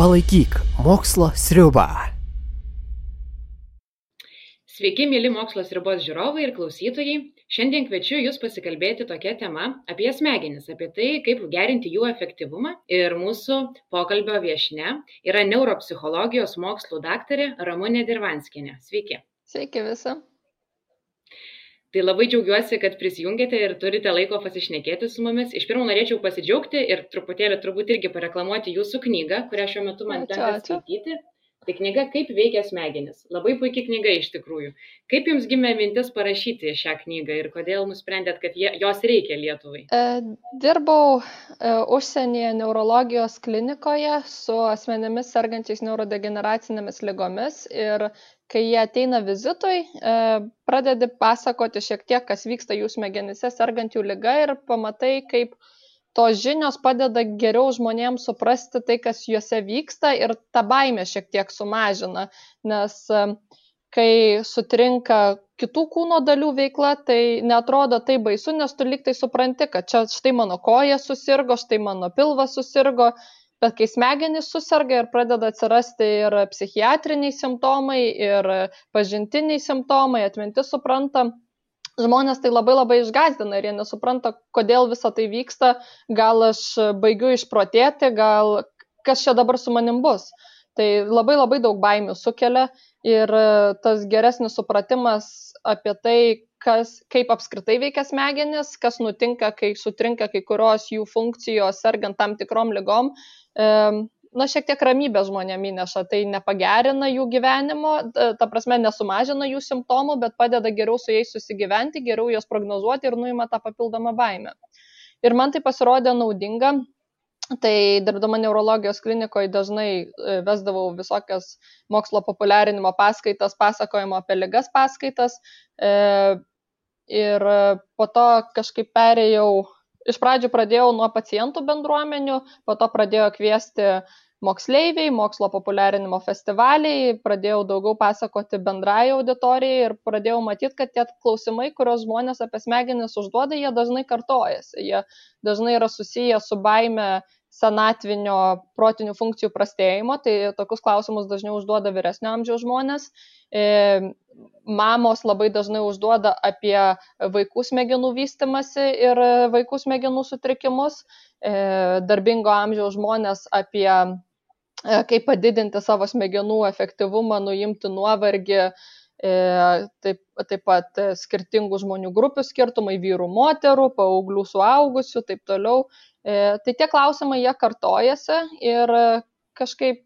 Palaikyk mokslo sriubą. Sveiki, mėly mokslo sriubos žiūrovai ir klausytojai. Šiandien kviečiu Jūs pasikalbėti tokia tema apie smegenis, apie tai, kaip gerinti jų efektyvumą. Ir mūsų pokalbio viešne yra neuropsichologijos mokslų daktarė Ramonė Dirvanskinė. Sveiki. Sveiki visi. Tai labai džiaugiuosi, kad prisijungėte ir turite laiko pasišnekėti su mumis. Iš pirmo norėčiau pasidžiaugti ir truputėlį turbūt irgi pareklamuoti jūsų knygą, kurią šiuo metu man tenka skaityti. Tai knyga Kaip veikia smegenis. Labai puikia knyga iš tikrųjų. Kaip jums gimė mintis parašyti šią knygą ir kodėl nusprendėt, kad jie, jos reikia Lietuvai? E, dirbau e, užsienyje neurologijos klinikoje su asmenėmis sergančiais neurodegeneracinėmis lygomis ir kai jie ateina vizitui, e, pradedi pasakoti šiek tiek, kas vyksta jų smegenyse sergant jų lyga ir pamatai, kaip tos žinios padeda geriau žmonėms suprasti tai, kas juose vyksta ir tą baimę šiek tiek sumažina, nes kai sutrinka kitų kūno dalių veikla, tai netrodo tai baisu, nes tu liktai supranti, kad čia štai mano koja susirgo, štai mano pilvas susirgo, bet kai smegenys susirga ir pradeda atsirasti ir psichiatriniai simptomai, ir pažintiniai simptomai, atmintis supranta, žmonės tai labai labai išgazdina ir jie nesupranta, kodėl visa tai vyksta, gal aš baigiu išprotėti, gal kas čia dabar su manim bus. Tai labai labai daug baimių sukelia ir tas geresnis supratimas apie tai, kas, kaip apskritai veikia smegenis, kas nutinka, kai sutrinka kai kurios jų funkcijos sergant tam tikrom lygom, na, šiek tiek ramybės žmonėm įneša, tai nepagerina jų gyvenimo, ta prasme nesumažina jų simptomų, bet padeda geriau su jais susigyventi, geriau juos prognozuoti ir nuima tą papildomą baimę. Ir man tai pasirodė naudinga, tai dirbdama neurologijos klinikoje dažnai e, vesdavau visokias mokslo populiarinimo paskaitas, pasakojimo apie ligas paskaitas. E, ir po to kažkaip perėjau iš pradžių pradėjau nuo pacientų bendruomenių, po to pradėjo kviesti moksleiviai, mokslo populiarinimo festivaliai, pradėjau daugiau pasakoti bendrai auditorijai ir pradėjau matyti, kad tie klausimai, kuriuos žmonės apie smegenis užduoda, jie dažnai kartojasi. Jie dažnai yra susiję su baime senatvinio protinių funkcijų prastėjimo, tai tokius klausimus dažniau užduoda vyresnio amžiaus žmonės. E, mamos labai dažnai užduoda apie vaikų smegenų vystimasi ir vaikų smegenų sutrikimus, e, darbingo amžiaus žmonės apie e, kaip padidinti savo smegenų efektyvumą, nuimti nuovargį, taip, taip pat skirtingų žmonių grupių skirtumai - vyrų, moterų, paauglių, suaugusių, taip toliau. E, tai tie klausimai jie kartojasi ir kažkaip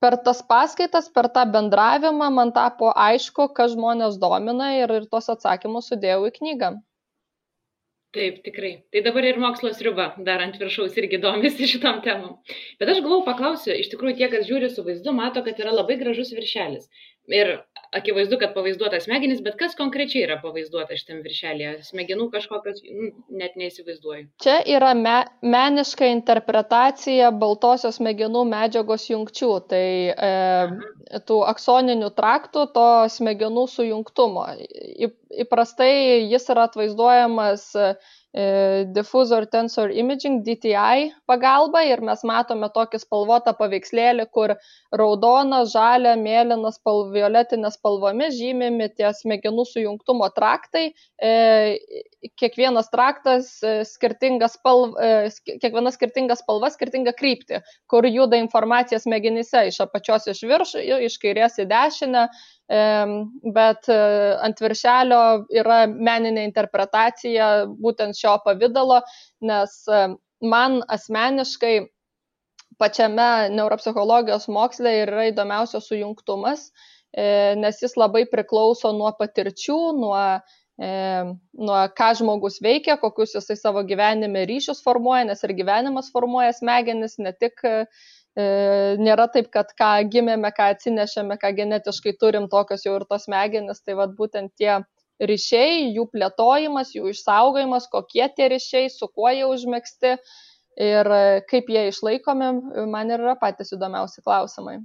per tas paskaitas, per tą bendravimą man tapo aišku, kas žmonės domina ir, ir tos atsakymus sudėjau į knygą. Taip, tikrai. Tai dabar ir mokslo sriuba dar ant viršaus irgi domisi šitam temam. Bet aš galvoju, paklausiu, iš tikrųjų tie, kas žiūri su vaizdu, mato, kad yra labai gražus viršelis. Ir akivaizdu, kad pavaizduotas smegenys, bet kas konkrečiai yra pavaizduota šitam viršelėje? Smegenų kažkokios, net neįsivaizduoju. Čia yra me, meniška interpretacija baltosios smegenų medžiagos jungčių, tai e, tų aksoninių traktų, to smegenų sujungtumo. Įprastai jis yra atvaizduojamas E, diffusor tensor imaging DTI pagalba ir mes matome tokį spalvotą paveikslėlį, kur raudona, žalia, mėlyna, spalv, violetinė spalvomis žymimi tie smegenų sujungtumo traktai. E, kiekvienas traktas e, skirtinga spalv, kiekviena skirtinga spalva, skirtinga kryptį, kur juda informacija smegenyse iš apačios iš viršų, iš kairės į dešinę bet e, ant viršelio yra meninė interpretacija būtent šio pavydalo, nes e, man asmeniškai pačiame neuropsichologijos moksle yra įdomiausias sujungtumas, e, nes jis labai priklauso nuo patirčių, nuo, nuo ką žmogus veikia, kokius jisai savo gyvenime ryšius formuoja, nes ir gyvenimas formuoja smegenis, ne tik E, nėra taip, kad ką gimėme, ką atsinešėme, ką genetiškai turim, tokios jau ir tos smegenis, tai vad būtent tie ryšiai, jų plėtojimas, jų išsaugojimas, kokie tie ryšiai, su kuo jie užmėgsti ir kaip jie išlaikomi, man yra patys įdomiausi klausimai.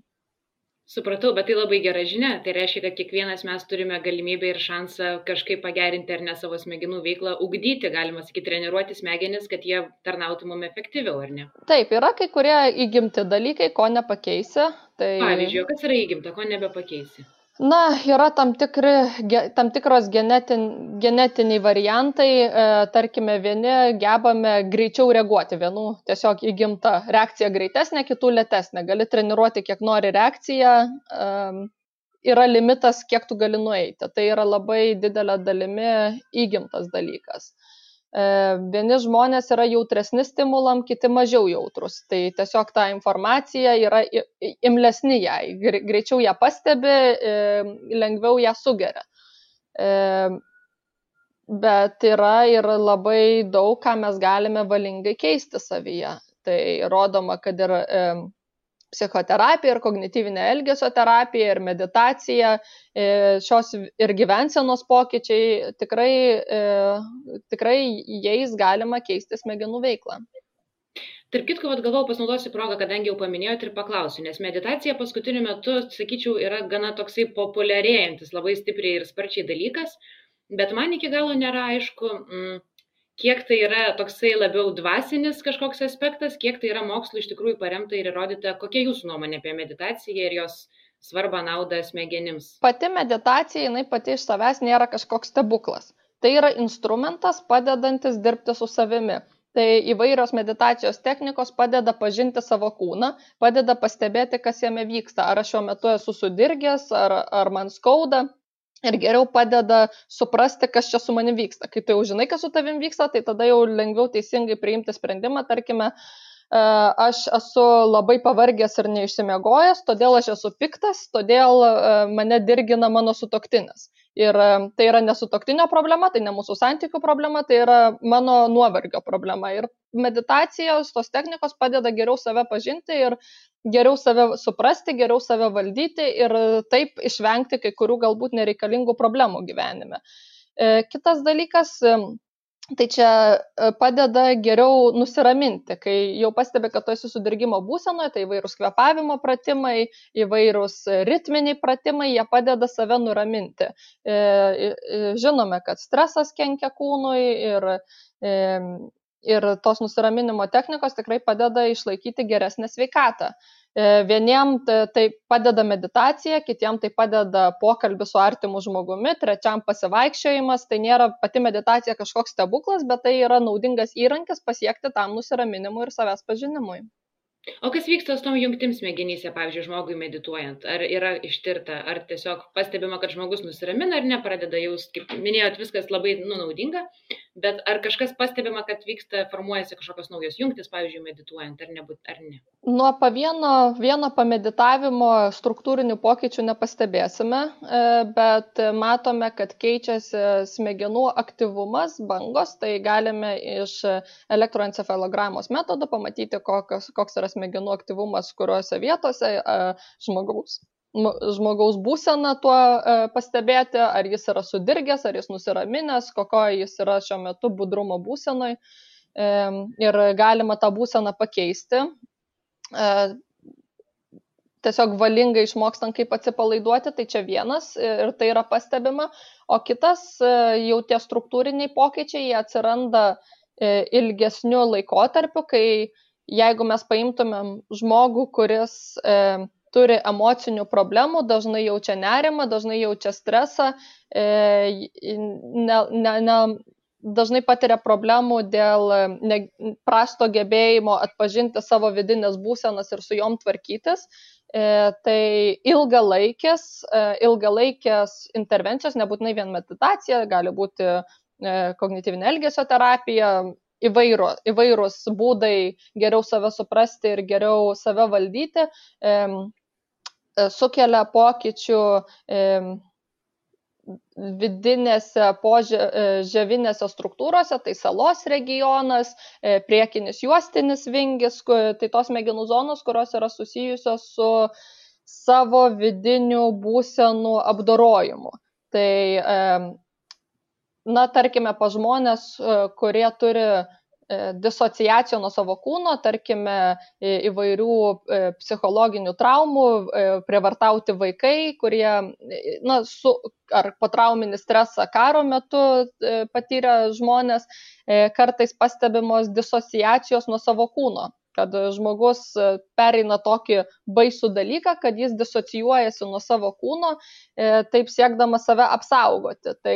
Supratau, bet tai labai gera žinia. Tai reiškia, kad kiekvienas mes turime galimybę ir šansą kažkaip pagerinti ar ne savo smegenų veiklą, ugdyti, galima sakyti, treniruoti smegenis, kad jie tarnautų mums efektyviau, ar ne? Taip, yra kai kurie įgimti dalykai, ko nepakeisi. Tai... Pavyzdžiui, kas yra įgimta, ko nebepakeisi? Na, yra tam, tikri, tam tikros genetin, genetiniai variantai, e, tarkime, vieni gebame greičiau reaguoti, vienų tiesiog įgimta reakcija greitesnė, kitų lėtesnė. Gali treniruoti kiek nori reakciją, e, yra limitas, kiek tu gali nueiti. Tai yra labai didelė dalimi įgimtas dalykas. E, vieni žmonės yra jautresni stimulam, kiti mažiau jautrus. Tai tiesiog ta informacija yra imlesni jai, greičiau ją pastebi, e, lengviau ją sugeria. E, bet yra ir labai daug, ką mes galime valingai keisti savyje. Tai rodoma, kad ir psichoterapija ir kognityvinė elgesio terapija ir meditacija, e, šios ir gyvensenos pokyčiai, tikrai, e, tikrai jais galima keisti smegenų veiklą. Tarp kitko, vad galvojau, pasinaudosiu progą, kadangi jau paminėjote ir paklausiu, nes meditacija paskutiniu metu, sakyčiau, yra gana toksai populiarėjantis, labai stipriai ir sparčiai dalykas, bet man iki galo nėra aišku, mm, kiek tai yra toksai labiau dvasinis kažkoks aspektas, kiek tai yra mokslu iš tikrųjų paremta ir įrodyta, kokia jūsų nuomonė apie meditaciją ir jos svarbą naudą smegenims. Pati meditacija, jinai pati iš savęs nėra kažkoks stebuklas. Tai yra instrumentas padedantis dirbti su savimi. Tai įvairios meditacijos technikos padeda pažinti savo kūną, padeda pastebėti, kas jame vyksta. Ar aš šiuo metu esu sudirgęs, ar, ar man skauda, ir geriau padeda suprasti, kas čia su manim vyksta. Kai tu jau žinai, kas su tavim vyksta, tai tada jau lengviau teisingai priimti sprendimą, tarkime, aš esu labai pavargęs ir neišsimiegojęs, todėl aš esu piktas, todėl e, mane dirgina mano sutoktinis. Ir e, tai yra nesutoktinio problema, tai ne mūsų santykių problema, tai yra mano nuovargio problema. Ir meditacijos, tos technikos padeda geriau save pažinti ir geriau save suprasti, geriau save valdyti ir taip išvengti kai kurių galbūt nereikalingų problemų gyvenime. E, kitas dalykas, e, tai čia e, padeda geriau nusiraminti, kai jau pastebi, kad tu esi sudirgimo būsenoje, tai įvairūs kvepavimo pratimai, įvairūs ritminiai pratimai, jie padeda save nuraminti. Žinome, kad stresas kenkia kūnui ir ir tos nusiraminimo technikos tikrai padeda išlaikyti geresnę sveikatą. E, vieniem tai padeda meditacija, kitiem tai padeda pokalbis su artimu žmogumi, trečiam pasivaikščiojimas, tai nėra pati meditacija kažkoks stebuklas, bet tai yra naudingas įrankis pasiekti tam nusiraminimui ir savęs pažinimui. O kas vyksta su tom jungtim smegenyse, pavyzdžiui, žmogui medituojant? Ar yra ištirta, ar tiesiog pastebima, kad žmogus nusiramina ar ne, pradeda jaus, kaip minėjot, viskas labai nu, naudinga, bet ar kažkas pastebima, kad vyksta, formuojasi kažkokios naujos jungtis, pavyzdžiui, medituojant, ar, nebūt, ar ne? Nuo pavieno vieno pameditavimo struktūrinių pokyčių nepastebėsime, e, bet matome, kad keičiasi smegenų aktyvumas, bangos, tai galime iš elektroencefalogramos metodo pamatyti, kokios, koks yra smegenų aktyvumas kuriuose vietose, žmogaus, žmogaus būseną tuo pastebėti, ar jis yra sudirgęs, ar jis nusiraminęs, kokio jis yra šiuo metu budrumo būsenoj. Ir galima tą būseną pakeisti tiesiog valingai išmokstant, kaip atsipalaiduoti, tai čia vienas ir tai yra pastebima, o kitas jau tie struktūriniai pokyčiai, jie atsiranda ilgesniu laikotarpiu, kai jeigu mes paimtumėm žmogų, kuris e, turi emocinių problemų, dažnai jaučia nerimą, dažnai jaučia stresą, e, ne, ne, ne, dažnai patiria problemų dėl ne, prasto gebėjimo atpažinti savo vidinės būsenas ir su jom tvarkytis. E, tai ilgalaikės, e, ilgalaikės intervencijos, nebūtinai vien meditacija, gali būti e, kognityvinė elgesio terapija, įvairo, įvairūs būdai geriau save suprasti ir geriau save valdyti, e, sukelia pokyčių e, vidinėse poževinėse struktūrose, tai salos regionas, e, priekinis juostinis vingis, tai tos smegenų zonos, kurios yra susijusios su savo vidinių būsenų apdorojimu. Tai na, tarkime, pa žmonės, e, kurie turi disociacija nuo savo kūno, tarkime, įvairių psichologinių traumų, prievartauti vaikai, kurie, na, su, ar potrauminį stresą karo metu patyrę žmonės, kartais pastebimos disociacijos nuo savo kūno kad žmogus e, pereina tokį baisų dalyką, kad jis disocijuojasi nuo savo kūno, e, taip siekdamas save apsaugoti. Tai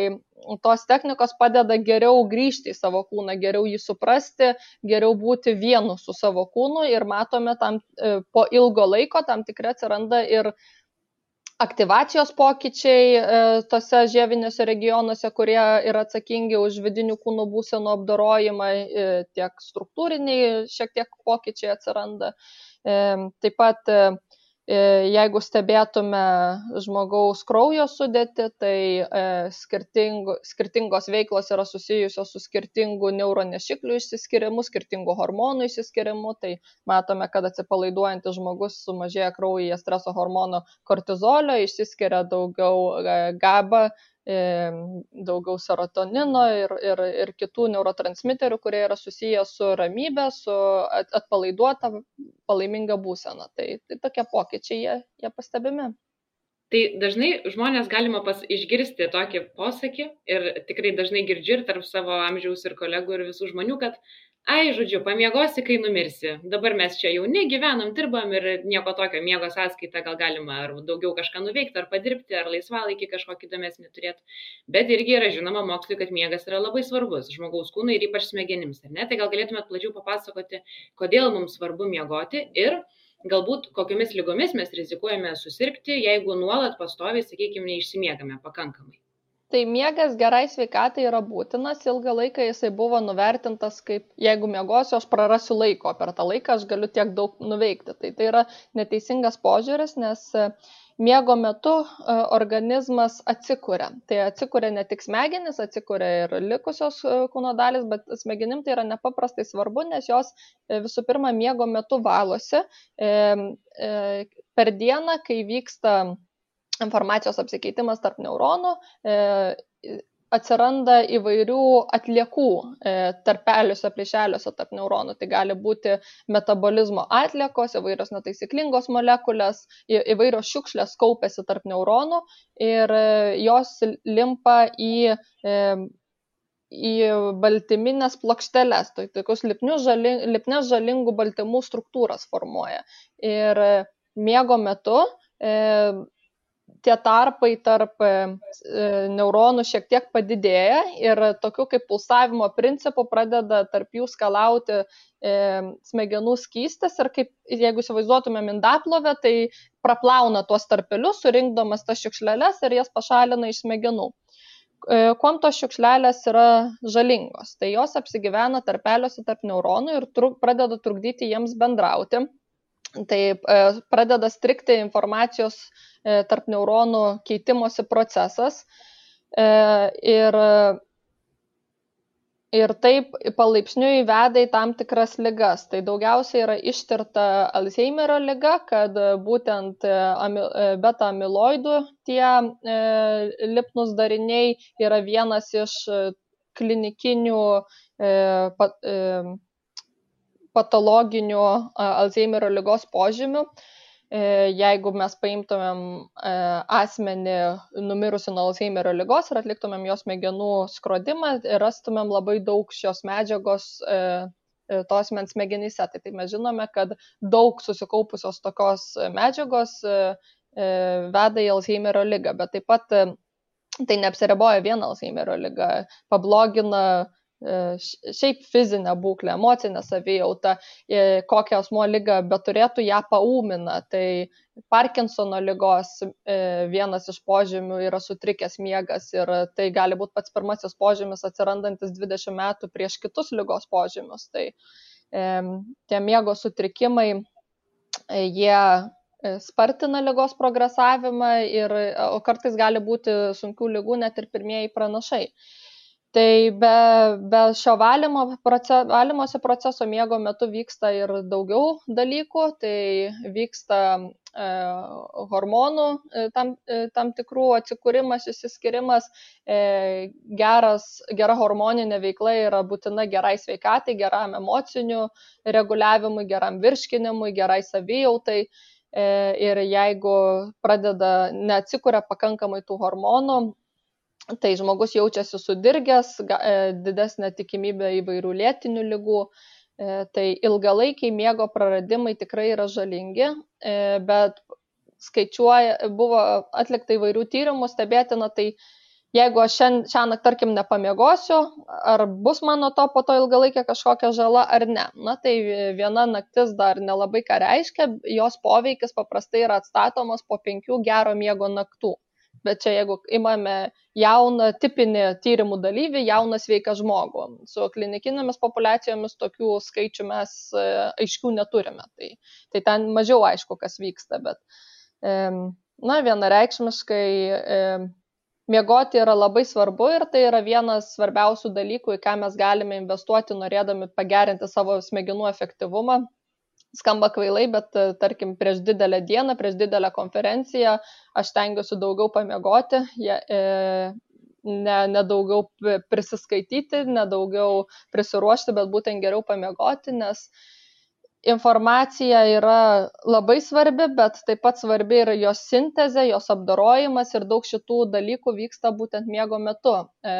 tos technikos padeda geriau grįžti į savo kūną, geriau jį suprasti, geriau būti vienu su savo kūnu ir matome tam e, po ilgo laiko tam tikrai atsiranda ir aktyvacijos pokyčiai e, tose žieviniuose regionuose, kurie yra atsakingi už vidinių kūno būsenų apdorojimą, e, tiek struktūriniai šiek tiek pokyčiai atsiranda. E, taip pat jeigu stebėtume žmogaus kraujo sudėti, tai e, skirtingo, skirtingos veiklos yra susijusios su skirtingų neuronešiklių išsiskirimu, skirtingų hormonų išsiskirimu. Tai matome, kad atsipalaiduojantis žmogus sumažėja kraujyje streso hormono kortizolio, išsiskiria daugiau e, GABA daugiau serotonino ir, ir, ir kitų neurotransmiterių, kurie yra susiję su ramybė, su atpalaiduota, palaiminga būsena. Tai, tai tokie pokyčiai jie, jie pastebimi. Tai dažnai žmonės galima pas, išgirsti tokį posakį ir tikrai dažnai girdžiu ir tarp savo amžiaus ir kolegų ir visų žmonių, kad ai, žodžiu, pamiegosi, kai numirsi. Dabar mes čia jauni, gyvenam, dirbam ir nieko tokio, miego sąskaita gal galima ar daugiau kažką nuveikti, ar padirbti, ar laisvalaikį kažkokį įdomesnį turėti. Bet irgi yra žinoma mokslui, kad miegas yra labai svarbus žmogaus kūnui ir ypač smegenims. Ne? Tai gal galėtumėt plačiau papasakoti, kodėl mums svarbu miegoti ir galbūt kokiamis lygomis mes rizikuojame susirgti, jeigu nuolat pastoviai, sakykime, neišsimiegame pakankamai tai miegas gerai sveikatai yra būtinas. Ilgą laiką jisai buvo nuvertintas kaip jeigu miegosiu aš prarasiu laiko. Per tą laiką aš galiu tiek daug nuveikti. Tai tai yra neteisingas požiūris nes e, miego metu e, organizmas atsikuria. Tai atsikuria ne tik smegenys atsikuria ir likusios e, kūno dalys bet smegenim tai yra nepaprastai svarbu nes jos visų pirma miego metu valosi. Per dieną kai vyksta informacijos apsikeitimas tarp neuronų, e, atsiranda įvairių atliekų e, tarpeliuose, plyšeliuose tarp neuronų. Tai gali būti metabolizmo atliekos, įvairios netaisyklingos molekulės, įvairios šiukšlės kaupiasi tarp neuronų ir e, jos limpa į į baltyminės plokšteles, tai tokius lipnius žali, lipnes žalingų baltymų struktūras formuoja. Ir miego metu tie tarpai tarp e, e, neuronų šiek tiek padidėja ir tokiu kaip pulsavimo principu pradeda tarp jų skalauti e, smegenų skystis ir kaip, jeigu įsivaizduotumėm indaplovę, tai praplauna tuos tarpelius, surinkdamas tas šiukšlelės ir jas pašalina iš smegenų. Kuom tos šiukšlelės yra žalingos? Tai jos apsigyvena tarpeliuose tarp neuronų ir truk, pradeda trukdyti jiems bendrauti Tai pradeda strikti informacijos e, tarp neuronų keitimosi procesas e, ir, ir taip palaipsniui veda į tam tikras ligas. Tai daugiausiai yra ištirta Alzheimerio lyga, kad būtent beta amiloidų tie lipnus dariniai yra vienas iš klinikinių patologinių Alzheimerio lygos požymių. E, jeigu mes paimtumėm e, asmenį numirusi nuo Alzheimerio lygos ir atliktumėm jos smegenų skrodimą, rastumėm labai daug šios medžiagos e, tos mens smegenyse. Tai, tai mes žinome, kad daug susikaupusios tokios medžiagos veda į Alzheimerio lygą, bet taip pat tai neapsiriboja vien Alzheimerio lyga, pablogina šiaip fizinę būklę, emocinę savijautą, e, kokią asmo lygą beturėtų, ją paūmina. Tai Parkinsono lygos e, vienas iš požymių yra sutrikęs miegas ir tai gali būti pats pirmasis požymis atsirandantis 20 metų prieš kitus lygos požymius. Tai tie miego sutrikimai, jie spartina lygos progresavimą ir, o kartais gali būti sunkių lygų net ir pirmieji pranašai. Tai be, be šio valymo, proces, valymosi proceso miego metu vyksta ir daugiau dalykų, tai vyksta e, hormonų e, tam, e, tam tikrų atsikūrimas, įsiskirimas, e, geras, gera hormoninė veikla yra būtina gerai sveikatai, geram emociniu reguliavimui, geram virškinimui, gerai savijautai. E, ir jeigu pradeda neatsikuria pakankamai tų hormonų, tai žmogus jaučiasi sudirgęs, e, didesnė tikimybė įvairių lėtinių lygų, e, tai ilgalaikiai miego praradimai tikrai yra žalingi, e, bet skaičiuoja, buvo atlikta įvairių tyrimų, stebėtina, tai jeigu aš šią naktį, tarkim, nepamiegosiu, ar bus mano to po to ilgalaikė kažkokia žala ar ne. Na tai viena naktis dar nelabai ką reiškia, jos poveikis paprastai yra atstatomas po penkių gero miego naktų. Bet čia jeigu imame jauną tipinį tyrimų dalyvį, jauną sveiką žmogų. Su klinikinėmis populiacijomis tokių skaičių mes e, aiškių neturime. Tai, tai ten mažiau aišku, kas vyksta. Bet, na, vienareikšmiškai miegoti yra labai svarbu ir tai yra vienas svarbiausių dalykų, į ką mes galime investuoti, norėdami pagerinti savo smegenų efektyvumą skamba kvailai, bet e, tarkim prieš didelę dieną, prieš didelę konferenciją aš tengiuosi daugiau pamiegoti, ja, e, ne, ne daugiau prisiskaityti, ne daugiau prisiruošti, bet būtent geriau pamiegoti, nes informacija yra labai svarbi, bet taip pat svarbi ir jos sintezė, jos apdorojimas ir daug šitų dalykų vyksta būtent miego metu. E,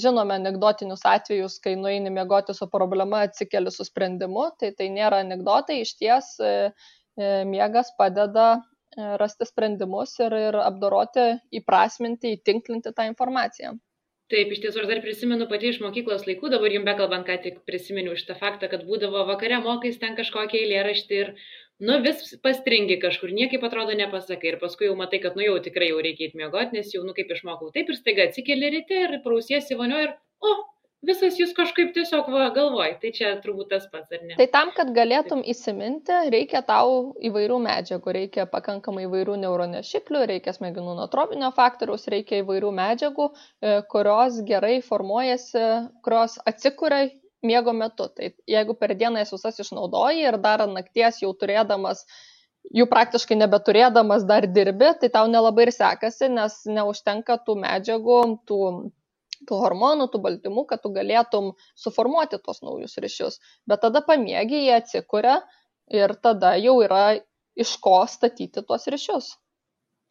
žinome anegdotinius atvejus, kai nueini miegoti su problema, atsikeli su sprendimu, tai tai nėra anegdotai, iš ties e, e, miegas padeda e, rasti sprendimus ir, ir apdoroti, įprasminti, įtinklinti tą informaciją. Taip, iš tiesų aš dar prisimenu pati iš mokyklos laikų, dabar jums bekalbant, ką tik prisiminiau šitą faktą, kad būdavo vakare mokais ten kažkokią eilėraštį ir nu vis pastringi kažkur niekaip atrodo nepasakai ir paskui jau matai kad nu jau tikrai jau reikia eit miegot nes jau nu kaip išmokau taip ir staiga atsikeli ryte ir prausiesi vonioj ir o visas jūs kažkaip tiesiog va galvoj. Tai čia turbūt tas pats ar ne? Tai tam kad galėtum įsiminti reikia tau įvairių medžiagų reikia pakankamai įvairių neuronešiklių reikia smegenų notropinio faktoriaus reikia įvairių medžiagų e, kurios gerai formuojasi kurios atsikuria miego metu. Tai jeigu per dieną jas visas išnaudoji ir dar nakties jau turėdamas, jų praktiškai nebeturėdamas dar dirbi, tai tau nelabai ir sekasi, nes neužtenka tų medžiagų, tų, tų hormonų, tų baltymų, kad tu galėtum suformuoti tos naujus ryšius. Bet tada pamiegi, jie atsikuria ir tada jau yra iš ko statyti tuos ryšius.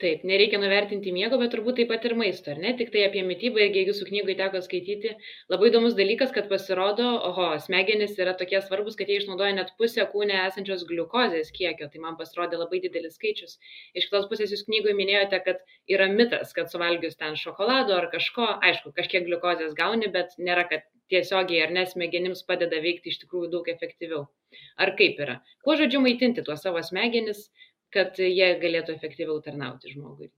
Taip, nereikia nuvertinti miego, bet turbūt taip pat ir maisto, ar ne? Tik tai apie mytybą, irgi jūsų knygoje teko skaityti, labai įdomus dalykas, kad pasirodo, oho, smegenys yra tokie svarbus, kad jie išnaudoja net pusę kūne esančios gliukozės kiekio, tai man pasirodė labai didelis skaičius. Iš kitos pusės jūs knygoje minėjote, kad yra mitas, kad suvalgius ten šokolado ar kažko, aišku, kažkiek gliukozės gauni, bet nėra, kad tiesiogiai ar ne smegenims padeda veikti iš tikrųjų daug efektyviau. Ar kaip yra? Kuo žodžiu maitinti tuos savo smegenis, kad jie galėtų efektyviau tarnauti žmogui.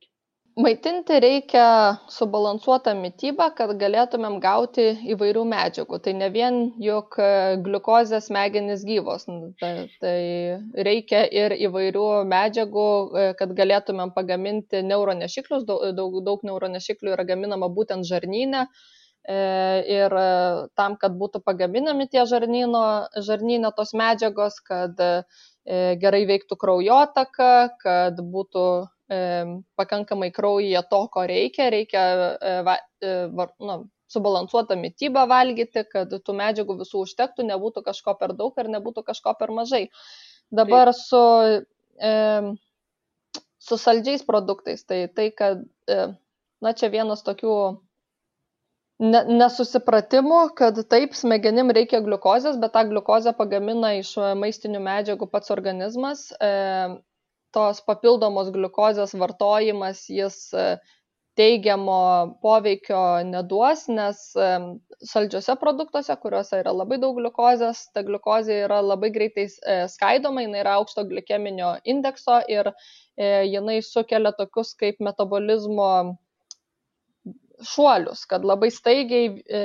Maitinti reikia subalansuotą mytybą, kad galėtumėm gauti įvairių medžiagų. Tai ne vien juk gliukozės smegenys gyvos, tai, reikia ir įvairių medžiagų, kad galėtumėm pagaminti neuronešiklius. Daug, daug neuronešiklių yra gaminama būtent žarnyne. Ir tam, kad būtų pagaminami tie žarnyno, žarnyne tos medžiagos, kad E, gerai veiktų kraujotaka, kad būtų e, pakankamai kraujyje to, ko reikia, reikia e, nu, subalansuotą mytybą valgyti, kad tų medžiagų visų užtektų, nebūtų kažko per daug ar nebūtų kažko per mažai. Dabar Taip. su, e, su saldžiais produktais, tai tai, kad, e, na čia vienas tokių ne nesusipratimų kad taip smegenim reikia gliukozės bet tą gliukozę pagamina iš maistinių medžiagų pats organizmas. E, tos papildomos gliukozės vartojimas jis e, teigiamo poveikio neduos, nes e, saldžiuose produktuose, kuriuose yra labai daug gliukozės, ta gliukozė yra labai greitai skaidoma, jinai yra aukšto glikeminio indekso ir jinai sukelia tokius kaip metabolizmo šuolius, kad labai staigiai, e,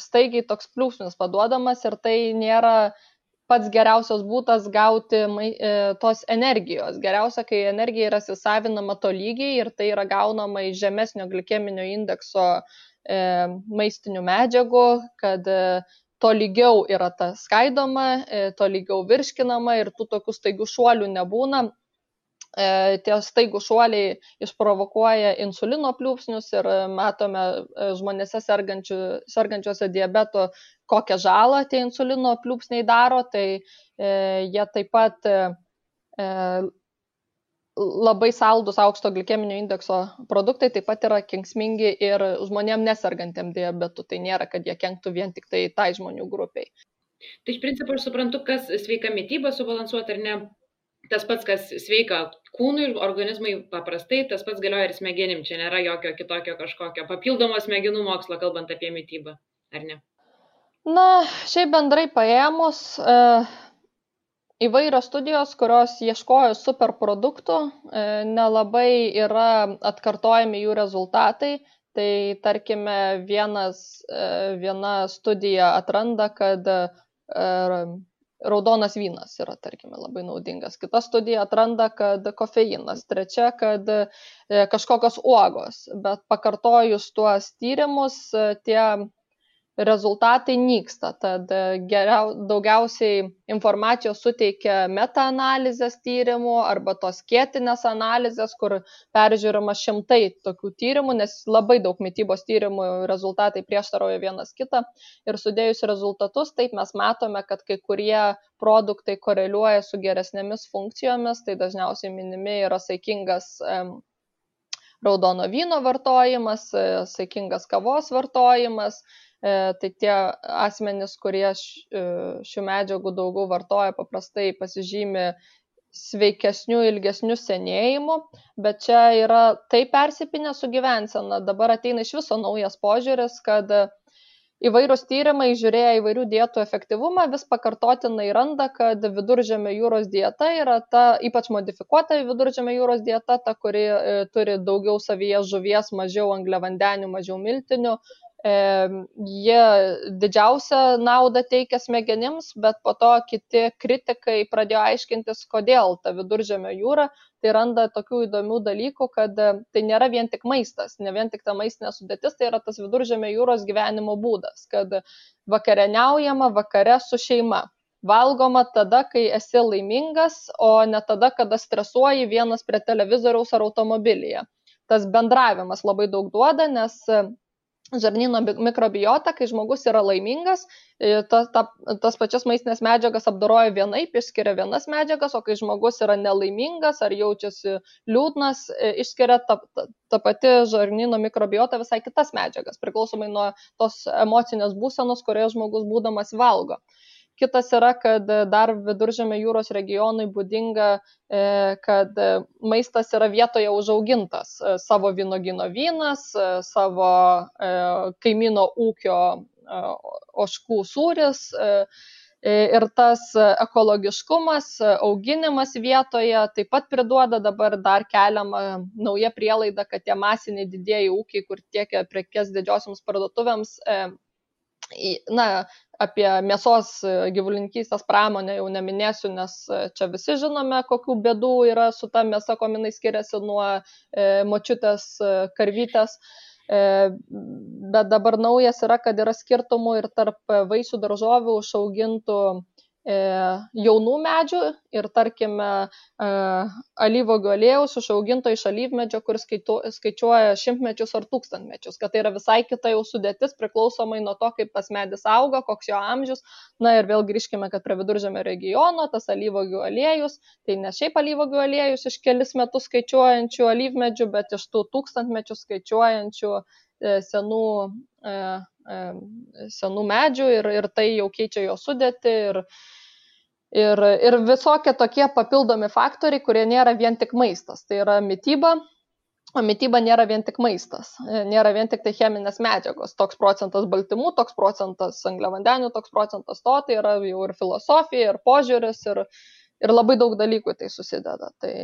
staigiai toks pliūpsnis paduodamas ir tai nėra pats geriausias būdas gauti e, tos energijos. Geriausia, kai energija yra įsisavinama to lygiai ir tai yra gaunama iš žemesnio glikeminio indekso maistinių medžiagų, kad to lygiau yra ta skaidoma, to lygiau virškinama ir tų tokių staigių šuolių nebūna. Tie staigų šuoliai išprovokuoja insulino pliūpsnius ir matome žmonėse sergančiuose diabeto, kokią žalą tie insulino pliūpsniai daro, tai jie taip pat labai saldus aukšto glikeminio indekso produktai taip pat yra kenksmingi ir žmonėm nesergantiem diabetu. Tai nėra, kad jie kenktų vien tik tai tai žmonių grupiai. Tai iš principo aš suprantu, kas sveika mytyba subalansuoti ar ne. Tas pats, kas sveika kūnui, organizmui paprastai, tas pats galioja ir smegenim. Čia nėra jokio kitokio kažkokio papildomo smegenų mokslo, kalbant apie mytybą, ar ne? Na, šiaip bendrai paėmus, uh, įvairios studijos kurios ieškojo superproduktų e, nelabai yra atkartojami jų rezultatai tai tarkime vienas e, viena studija atranda kad e, raudonas vynas yra tarkime labai naudingas. Kita studija atranda kad kofeinas trečia kad kažkokios uogos. Bet pakartojus tuos tyrimus tie rezultatai nyksta. Tad e, geriau daugiausiai informacijos suteikia metaanalizės tyrimų arba tos skėtinės analizės kur peržiūrima šimtai tokių tyrimų nes labai daug mitybos tyrimų rezultatai prieštarauja vienas kitą. Ir sudėjus rezultatus taip mes matome kad kai kurie produktai koreliuoja su geresnėmis funkcijomis tai dažniausiai minimi yra saikingas raudono vyno vartojimas e, saikingas kavos vartojimas tai tie asmenys, kurie e, šių medžiagų daugiau vartoja, paprastai pasižymi sveikesnių, ilgesnių senėjimų, bet čia yra taip persipinę su gyvensena. Dabar ateina iš viso naujas požiūris, kad įvairūs tyrimai, žiūrėję įvairių dietų efektyvumą, vis pakartotinai randa, kad viduržėmio jūros dieta yra ta, ypač modifikuota viduržėmio jūros dieta, ta, kuri e, turi daugiau savyje žuvies, mažiau angliavandenių, mažiau miltinių, jie didžiausią naudą teikia smegenims, bet po to kiti kritikai pradėjo aiškintis, kodėl ta viduržėmio jūra, tai randa tokių įdomių dalykų, kad tai nėra vien tik maistas, ne vien tik ta maistinė sudėtis, tai yra tas viduržėmio jūros gyvenimo būdas, kad vakarieniaujama vakare su šeima. Valgoma tada, kai esi laimingas, o ne tada, kada stresuoji vienas prie televizoriaus ar automobilyje. Tas bendravimas labai daug duoda, nes žarnyno mikrobiota, kai žmogus yra laimingas, ta, ta, tas pačias maistinės medžiagas apdoroja vienaip, išskiria vienas medžiagas, o kai žmogus yra nelaimingas ar jaučiasi liūdnas, išskiria ta, ta, ta pati žarnyno mikrobiota visai kitas medžiagas, priklausomai nuo tos emocinės būsenos, kurioje žmogus būdamas valgo. Kitas yra, kad dar viduržėmio jūros regionui būdinga, e, kad maistas yra vietoje užaugintas. E, savo vynogino vynas, e, savo kaimino ūkio oškų sūris. Ir tas ekologiškumas, auginimas vietoje taip pat priduoda dabar dar keliamą naują prielaidą, kad tie masiniai didėjai ūkiai, kur tiekia prekes didžiosioms parduotuvėms, na, apie mėsos e, gyvulininkystės pramonę jau neminėsiu, nes e, čia visi žinome, kokių bėdų yra su ta mėsa, kuo jinai skiriasi nuo e, močiutės e, karvytės. E, bet dabar naujas yra, kad yra skirtumų ir tarp vaisių daržovių užaugintų jaunų medžių ir tarkime e, alyvogių aliejaus išauginto iš alyvmedžio, kuris skaičiuoja šimtmečius ar tūkstantmečius, kad tai yra visai kita jau sudėtis priklausomai nuo to, kaip tas medis auga, koks jo amžius. Na ir vėl grįžkime, kad prie viduržėmio regiono tas alyvogių aliejus, tai ne šiaip alyvogių aliejus iš kelis metus skaičiuojančių alyvmedžių, bet iš tų tūkstantmečių skaičiuojančių e, senų senų medžių ir, ir tai jau keičia jo sudėti ir, ir, ir visokie tokie papildomi faktoriai, kurie nėra vien tik maistas. Tai yra mytyba, o mytyba nėra vien tik maistas, nėra vien tik tai cheminės medžiagos. Toks procentas baltymų, toks procentas angliavandenių, toks procentas to, tai yra jau ir filosofija, ir požiūris, ir, ir labai daug dalykų tai susideda. Tai,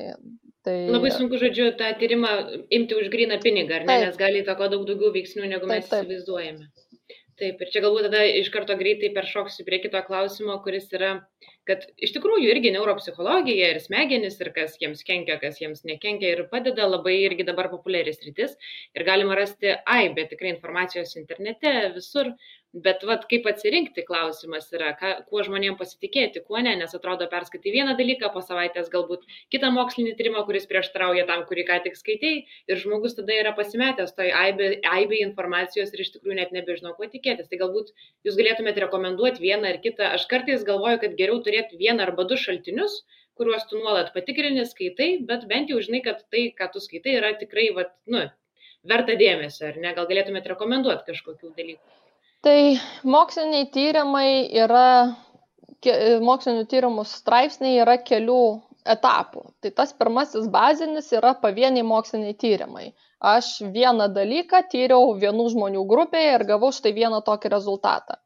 tai... Labai sunku, žodžiu, tą tyrimą imti už gryną pinigą, ne, taip. nes gali įtako daug daugiau veiksnių, negu taip, mes taip. įsivaizduojame. Taip, ir čia galbūt tada iš karto greitai peršoksiu prie kito klausimo, kuris yra, kad iš tikrųjų irgi neuropsichologija ir smegenis ir kas jiems kenkia, kas jiems nekenkia ir padeda labai irgi dabar populiaris rytis ir galima rasti aibę tikrai informacijos internete visur, Bet vat, kaip atsirinkti klausimas yra, ką, kuo žmonėms pasitikėti, kuo ne, nes atrodo perskaitai vieną dalyką, po savaitės galbūt kitą mokslinį tyrimą, kuris prieštrauja tam, kurį ką tik skaitai, ir žmogus tada yra pasimetęs toj aibė informacijos ir iš tikrųjų net nebežino, kuo tikėtis. Tai galbūt jūs galėtumėte rekomenduoti vieną ar kitą. Aš kartais galvoju, kad geriau turėti vieną arba du šaltinius, kuriuos tu nuolat patikrini, skaitai, bet bent jau žinai, kad tai, ką tu skaitai, yra tikrai, vat, nu, verta dėmesio, ar ne? Gal galėtumėte rekomenduoti kažkokių dalykų? Tai moksliniai tyrimai yra, mokslinių tyrimų straipsniai yra kelių etapų. Tai tas pirmasis bazinis yra pavieniai moksliniai tyrimai. Aš vieną dalyką tyriau vienų žmonių grupėje ir gavau štai vieną tokį rezultatą.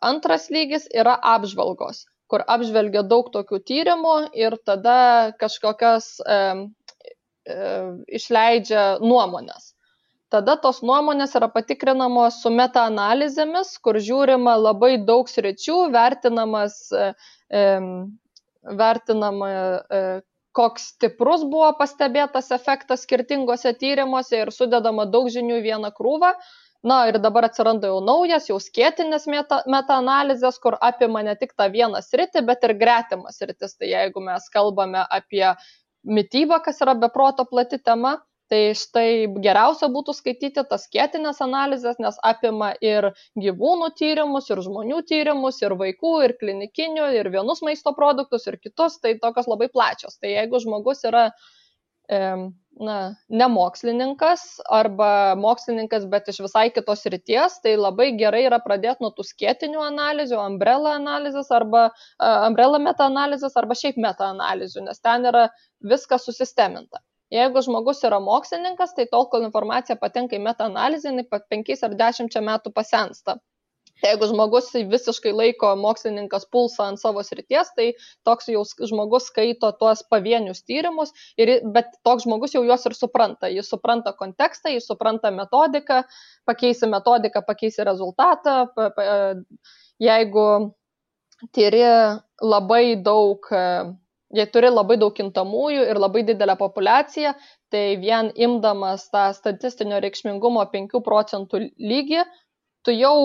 Antras lygis yra apžvalgos, kur apžvelgia daug tokių tyrimų ir tada kažkokias e, e, išleidžia nuomonės tada tos nuomonės yra patikrinamos su metaanalizėmis, kur žiūrima labai daug sričių, vertinamas, e, vertinama, e, koks stiprus buvo pastebėtas efektas skirtingose tyrimuose ir sudedama daug žinių į vieną krūvą. Na ir dabar atsiranda jau naujas, jau skėtinės meta, metaanalizės, kur apima ne tik tą vieną sritį, bet ir gretimas sritis. Tai jeigu mes kalbame apie mytybą, kas yra beproto plati tema, tai štai geriausia būtų skaityti tas skėtines analizes nes apima ir gyvūnų tyrimus ir žmonių tyrimus ir vaikų ir klinikinių ir vienus maisto produktus ir kitus. Tai tokios labai plačios. Tai jeigu žmogus yra na, ne mokslininkas arba mokslininkas, bet iš visai kitos ryties, tai labai gerai yra pradėti nuo tų skėtinių analizių, umbrella analizės arba uh, umbrella metaanalizės arba šiaip metaanalizių, nes ten yra viskas susisteminta jeigu žmogus yra mokslininkas tai tol kol informacija patenka į metaanalizę jinai po penkiais ar dešimčia metų pasensta jeigu žmogus visiškai laiko mokslininkas pulsą ant savo srities, tai toks jau žmogus skaito tuos pavienius tyrimus, ir, bet toks žmogus jau juos ir supranta. Jis supranta kontekstą, jis supranta metodiką, pakeisi metodiką, pakeisi rezultatą. Jeigu tyri labai daug jei turi labai daug kintamųjų ir labai didelę populiaciją, tai vien imdamas tą statistinio reikšmingumo 5 procentų lygį, tu jau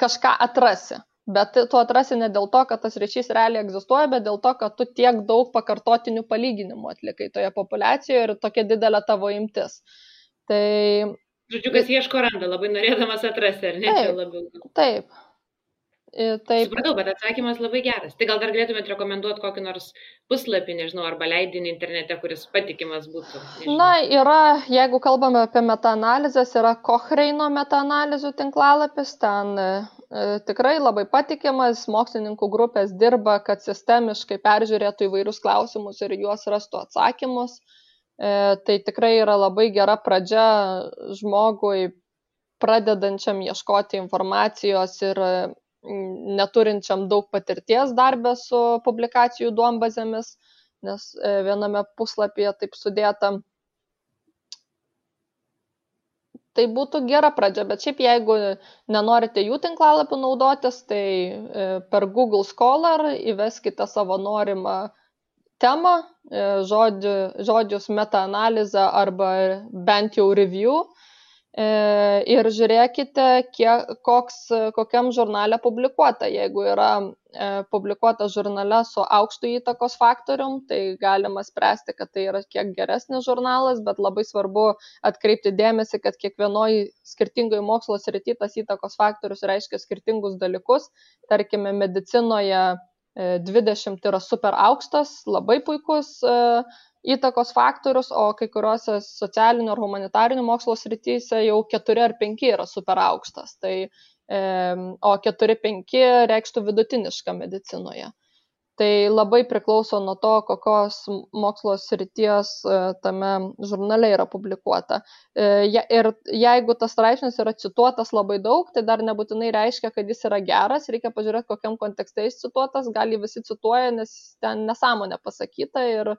kažką atrasi. Bet tu atrasi ne dėl to, kad tas ryšys realiai egzistuoja, bet dėl to, kad tu tiek daug pakartotinių palyginimų atlikai toje populiacijoje ir tokia didelė tavo imtis. Tai... Žodžiu, kas ieško randa, labai norėdamas atrasti, ar ne? Taip, labiau. taip. Taip. Supratau, bet atsakymas labai geras. Tai gal dar galėtumėt rekomenduoti kokį nors puslapį, nežinau, arba leidinį internete, kuris patikimas būtų. Nežinau. Na, yra, jeigu kalbame apie metaanalizės, yra Kochreino metaanalizių tinklalapis, ten e, tikrai labai patikimas, mokslininkų grupės dirba, kad sistemiškai peržiūrėtų įvairius klausimus ir juos rastų atsakymus. E, tai tikrai yra labai gera pradžia žmogui pradedančiam ieškoti informacijos ir neturinčiam daug patirties darbę su publikacijų duombazėmis, nes e, viename puslapyje taip sudėta. Tai būtų gera pradžia, bet šiaip jeigu nenorite jų tinklalapių naudotis, tai e, per Google Scholar įveskite savo norimą temą, e, žodžiu, žodžius metaanalizę arba bent jau review ir žiūrėkite, kiek, koks, kokiam žurnale publikuota. Jeigu yra e, publikuota žurnale su aukštų įtakos faktorium, tai galima spręsti, kad tai yra kiek geresnis žurnalas, bet labai svarbu atkreipti dėmesį, kad kiekvienoje skirtingoje mokslo srity tas įtakos faktorius reiškia skirtingus dalykus. Tarkime, medicinoje 20 e, yra super aukštas, labai puikus įtakos faktorius, o kai kuriuose socialinių ar humanitarinių mokslo srityse jau 4 ar 5 yra super aukštas. Tai, e, o 4-5 reikštų vidutinišką medicinoje. Tai labai priklauso nuo to, kokios mokslo srities e, tame žurnale yra publikuota. E, ir jeigu tas straipsnis yra cituotas labai daug, tai dar nebūtinai reiškia, kad jis yra geras, reikia pažiūrėti, kokiam kontekste jis cituotas, gal jį visi cituoja, nes ten nesąmonė pasakyta ir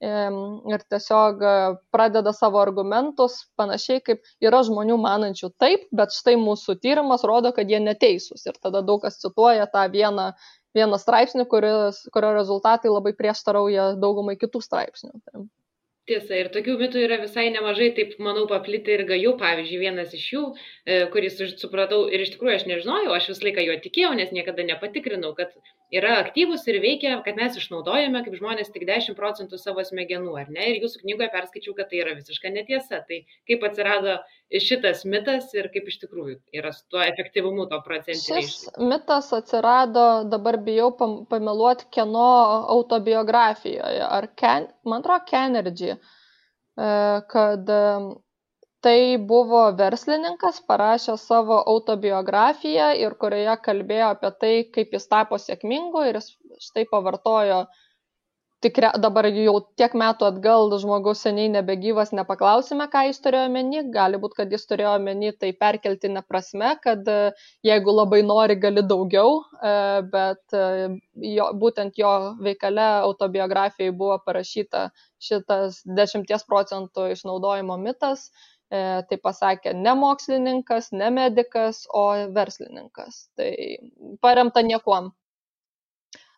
ir tiesiog e, pradeda savo argumentus panašiai kaip yra žmonių manančių taip, bet štai mūsų tyrimas rodo, kad jie neteisūs. Ir tada daug kas cituoja tą vieną, vieną straipsnį, kuris, kurio rezultatai labai prieštarauja daugumai kitų straipsnių. Tiesa, ir tokių mitų yra visai nemažai, taip manau, papliti ir gajų. Pavyzdžiui, vienas iš jų, e, kuris supratau ir iš tikrųjų aš nežinojau, aš visą laiką juo tikėjau, nes niekada nepatikrinau, kad yra aktyvus ir veikia, kad mes išnaudojame kaip žmonės tik 10 procentų savo smegenų, ar ne? Ir jūsų knygoje perskaičiau, kad tai yra visiška netiesa. Tai kaip atsirado šitas mitas ir kaip iš tikrųjų yra su tuo efektyvumu to procentiniu. Šis mitas atsirado, dabar bijau pameluoti, kieno autobiografijoje, ar Ken, man atrodo, Kenergy, e, kad tai buvo verslininkas, parašė savo autobiografiją ir kurioje kalbėjo apie tai, kaip jis tapo sėkmingu ir jis štai pavartojo tikria dabar jau tiek metų atgal žmogus seniai nebegyvas nepaklausime ką jis turėjo omeny. Gali būt kad jis turėjo omeny tai perkeltine prasme kad e, jeigu labai nori gali daugiau e, bet e, jo būtent jo veikale autobiografijoj buvo parašyta šitas dešimties procentų išnaudojimo mitas tai pasakė ne mokslininkas, ne medikas, o verslininkas. Tai paremta niekuom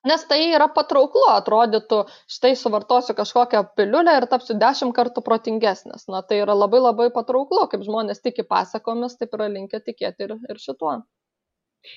nes tai yra patrauklu atrodytų štai suvartosiu kažkokią piliulę ir tapsiu dešimt kartų protingesnis na tai yra labai labai patrauklu kaip žmonės tiki pasakomis taip yra linkę tikėti ir, ir šituo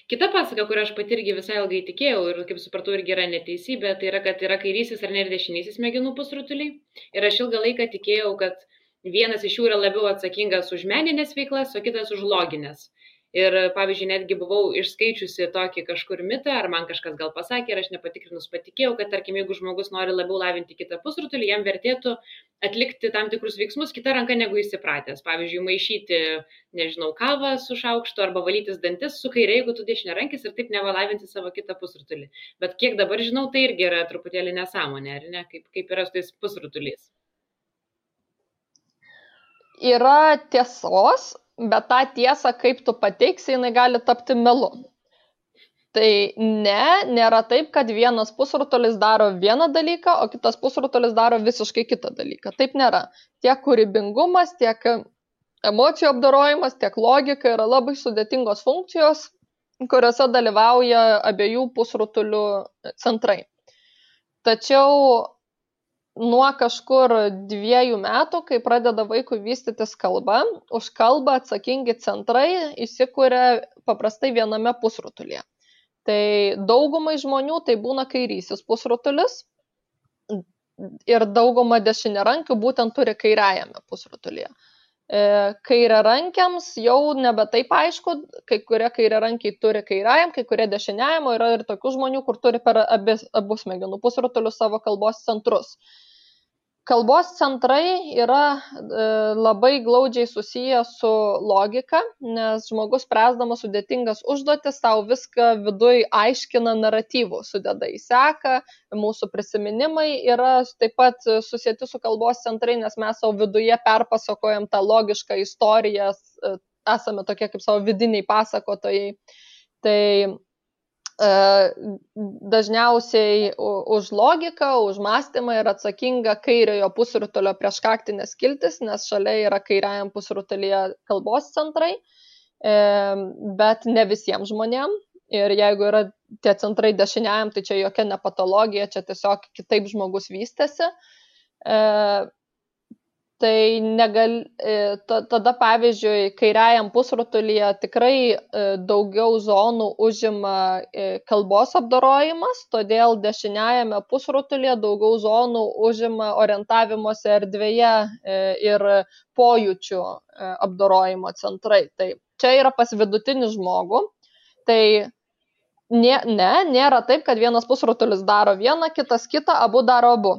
Kita pasaka, kurią aš pati irgi visai ilgai tikėjau ir, kaip supratau, irgi yra neteisybė, tai yra, kad yra kairysis ar ne ir dešinysis smegenų pusrutuliai. Ir aš ilgą laiką tikėjau, kad vienas iš jų yra labiau atsakingas už meninės veiklas, o kitas už loginės. Ir pavyzdžiui netgi buvau išskaičiusi tokį kažkur mitą ar man kažkas gal pasakė ir aš nepatikrinus patikėjau kad tarkim jeigu žmogus nori labiau lavinti kitą pusrutulį jam vertėtų atlikti tam tikrus veiksmus kita ranka negu jis įpratęs pavyzdžiui maišyti nežinau kavą su šaukštu arba valytis dantis su kaire jeigu tu dešiniarankis ir taip neva lavinti savo kitą pusrutulį. Bet kiek dabar žinau tai irgi yra truputėlį nesąmonė ar ne? Kaip kaip yra su tais pusrutuliais yra tiesos bet tą tiesą, kaip tu pateiksi, jinai gali tapti melu. Tai ne, nėra taip, kad vienas pusrutulis daro vieną dalyką, o kitas pusrutulis daro visiškai kitą dalyką. Taip nėra. Tiek kūrybingumas, tiek emocijų apdarojimas, tiek logika yra labai sudėtingos funkcijos, kuriuose dalyvauja abiejų pusrutulių centrai. Tačiau nuo kažkur dviejų metų, kai pradeda vaikui vystytis kalba, už kalbą atsakingi centrai įsikuria paprastai viename pusrutulyje. Tai daugumai žmonių tai būna kairysis pusrutulis ir dauguma dešiniarankių būtent turi kairiajame pusrutulyje. E, kairiarankiams jau nebe taip aišku, kai kurie kairiarankiai turi kairiajam, kai kurie dešiniajam, yra ir tokių žmonių, kur turi per abis, abu smegenų pusrutulius savo kalbos centrus kalbos centrai yra e, labai glaudžiai susiję su logika nes žmogus spręsdamas sudėtingas užduotis sau viską viduj aiškina naratyvu sudeda į seką mūsų prisiminimai yra taip pat susieti su kalbos centrai nes mes sau viduje perpasakojam tą logišką istoriją e, esame tokie kaip savo vidiniai pasakotojai. Tai dažniausiai už logiką, už mąstymą yra atsakinga kairiojo pusrutulio prieškaktinės kiltis, nes šalia yra kairiajam pusrutulyje kalbos centrai, e, bet ne visiems žmonėms. Ir jeigu yra tie centrai dešiniajam, tai čia jokia ne patologija, čia tiesiog kitaip žmogus vystėsi. Tai negal e, tada pavyzdžiui kairiajam pusrutulyje tikrai e, daugiau zonų užima e, kalbos apdorojimas todėl dešiniajame pusrutulyje daugiau zonų užima orientavimosi erdvėje ir pojūčių apdorojimo centrai tai čia yra pas vidutinį žmogų tai ne, ne, nėra taip, kad vienas pusrutulis daro vieną, kitas kitą, abu daro abu.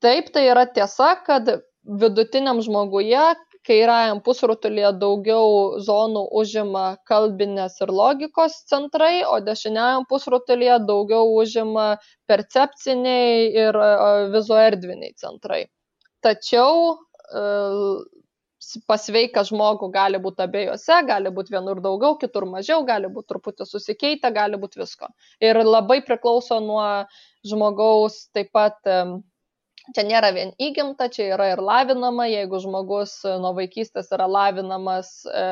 Taip, tai yra tiesa, kad vidutiniam žmoguje kairiajam pusrutulyje daugiau zonų užima kalbinės ir logikos centrai, o dešiniajam pusrutulyje daugiau užima percepciniai ir vizuerdviniai centrai. Tačiau e, pasveiką žmogų gali būti abiejose, gali būti vienur daugiau, kitur mažiau, gali būti truputį susikeitę, gali būti visko. Ir labai priklauso nuo žmogaus taip pat Čia nėra vien įgimta, čia yra ir lavinama, jeigu žmogus nuo vaikystės yra lavinamas e,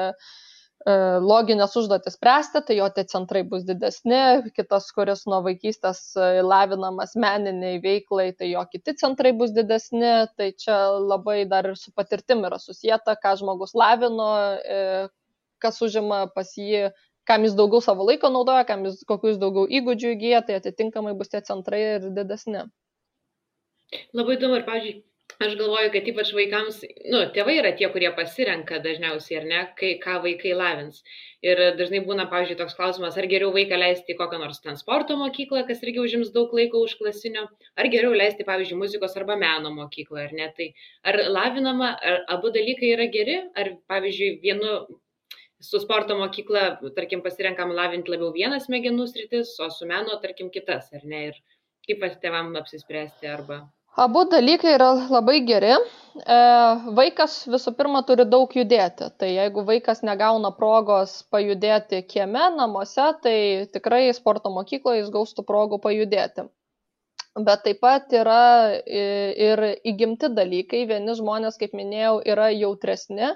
e, loginės užduotis spręsti, tai jo tie centrai bus didesni, kitas, kuris nuo vaikystės lavinamas meniniai veiklai, tai jo kiti centrai bus didesni, tai čia labai dar ir su patirtim yra susijęta, ką žmogus lavino, e, kas užima pas jį kam jis daugiau savo laiko naudoja, kam jis kokius daugiau įgūdžių įgyja, tai atitinkamai bus tie centrai ir didesni. Labai įdomu ir, pavyzdžiui, aš galvoju, kad ypač vaikams, nu, tėvai yra tie, kurie pasirenka dažniausiai, ar ne, kai, ką vaikai lavins. Ir dažnai būna, pavyzdžiui, toks klausimas, ar geriau vaiką leisti į kokią nors transporto mokyklą, kas irgi užims daug laiko už klasinio, ar geriau leisti, pavyzdžiui, muzikos arba meno mokyklą, ar ne. Tai ar lavinama, ar abu dalykai yra geri, ar, pavyzdžiui, vienu su sporto mokykla, tarkim, pasirenkam lavinti labiau vienas smegenų sritis, o su meno, tarkim, kitas, ar ne. Ir kaip pas tėvam apsispręsti arba Abu dalykai yra labai geri. E, vaikas visų pirma turi daug judėti. Tai jeigu vaikas negauna progos pajudėti kieme, namuose, tai tikrai sporto mokykloje jis gaustų progų pajudėti. Bet taip pat yra ir įgimti dalykai. Vieni žmonės, kaip minėjau, yra jautresni,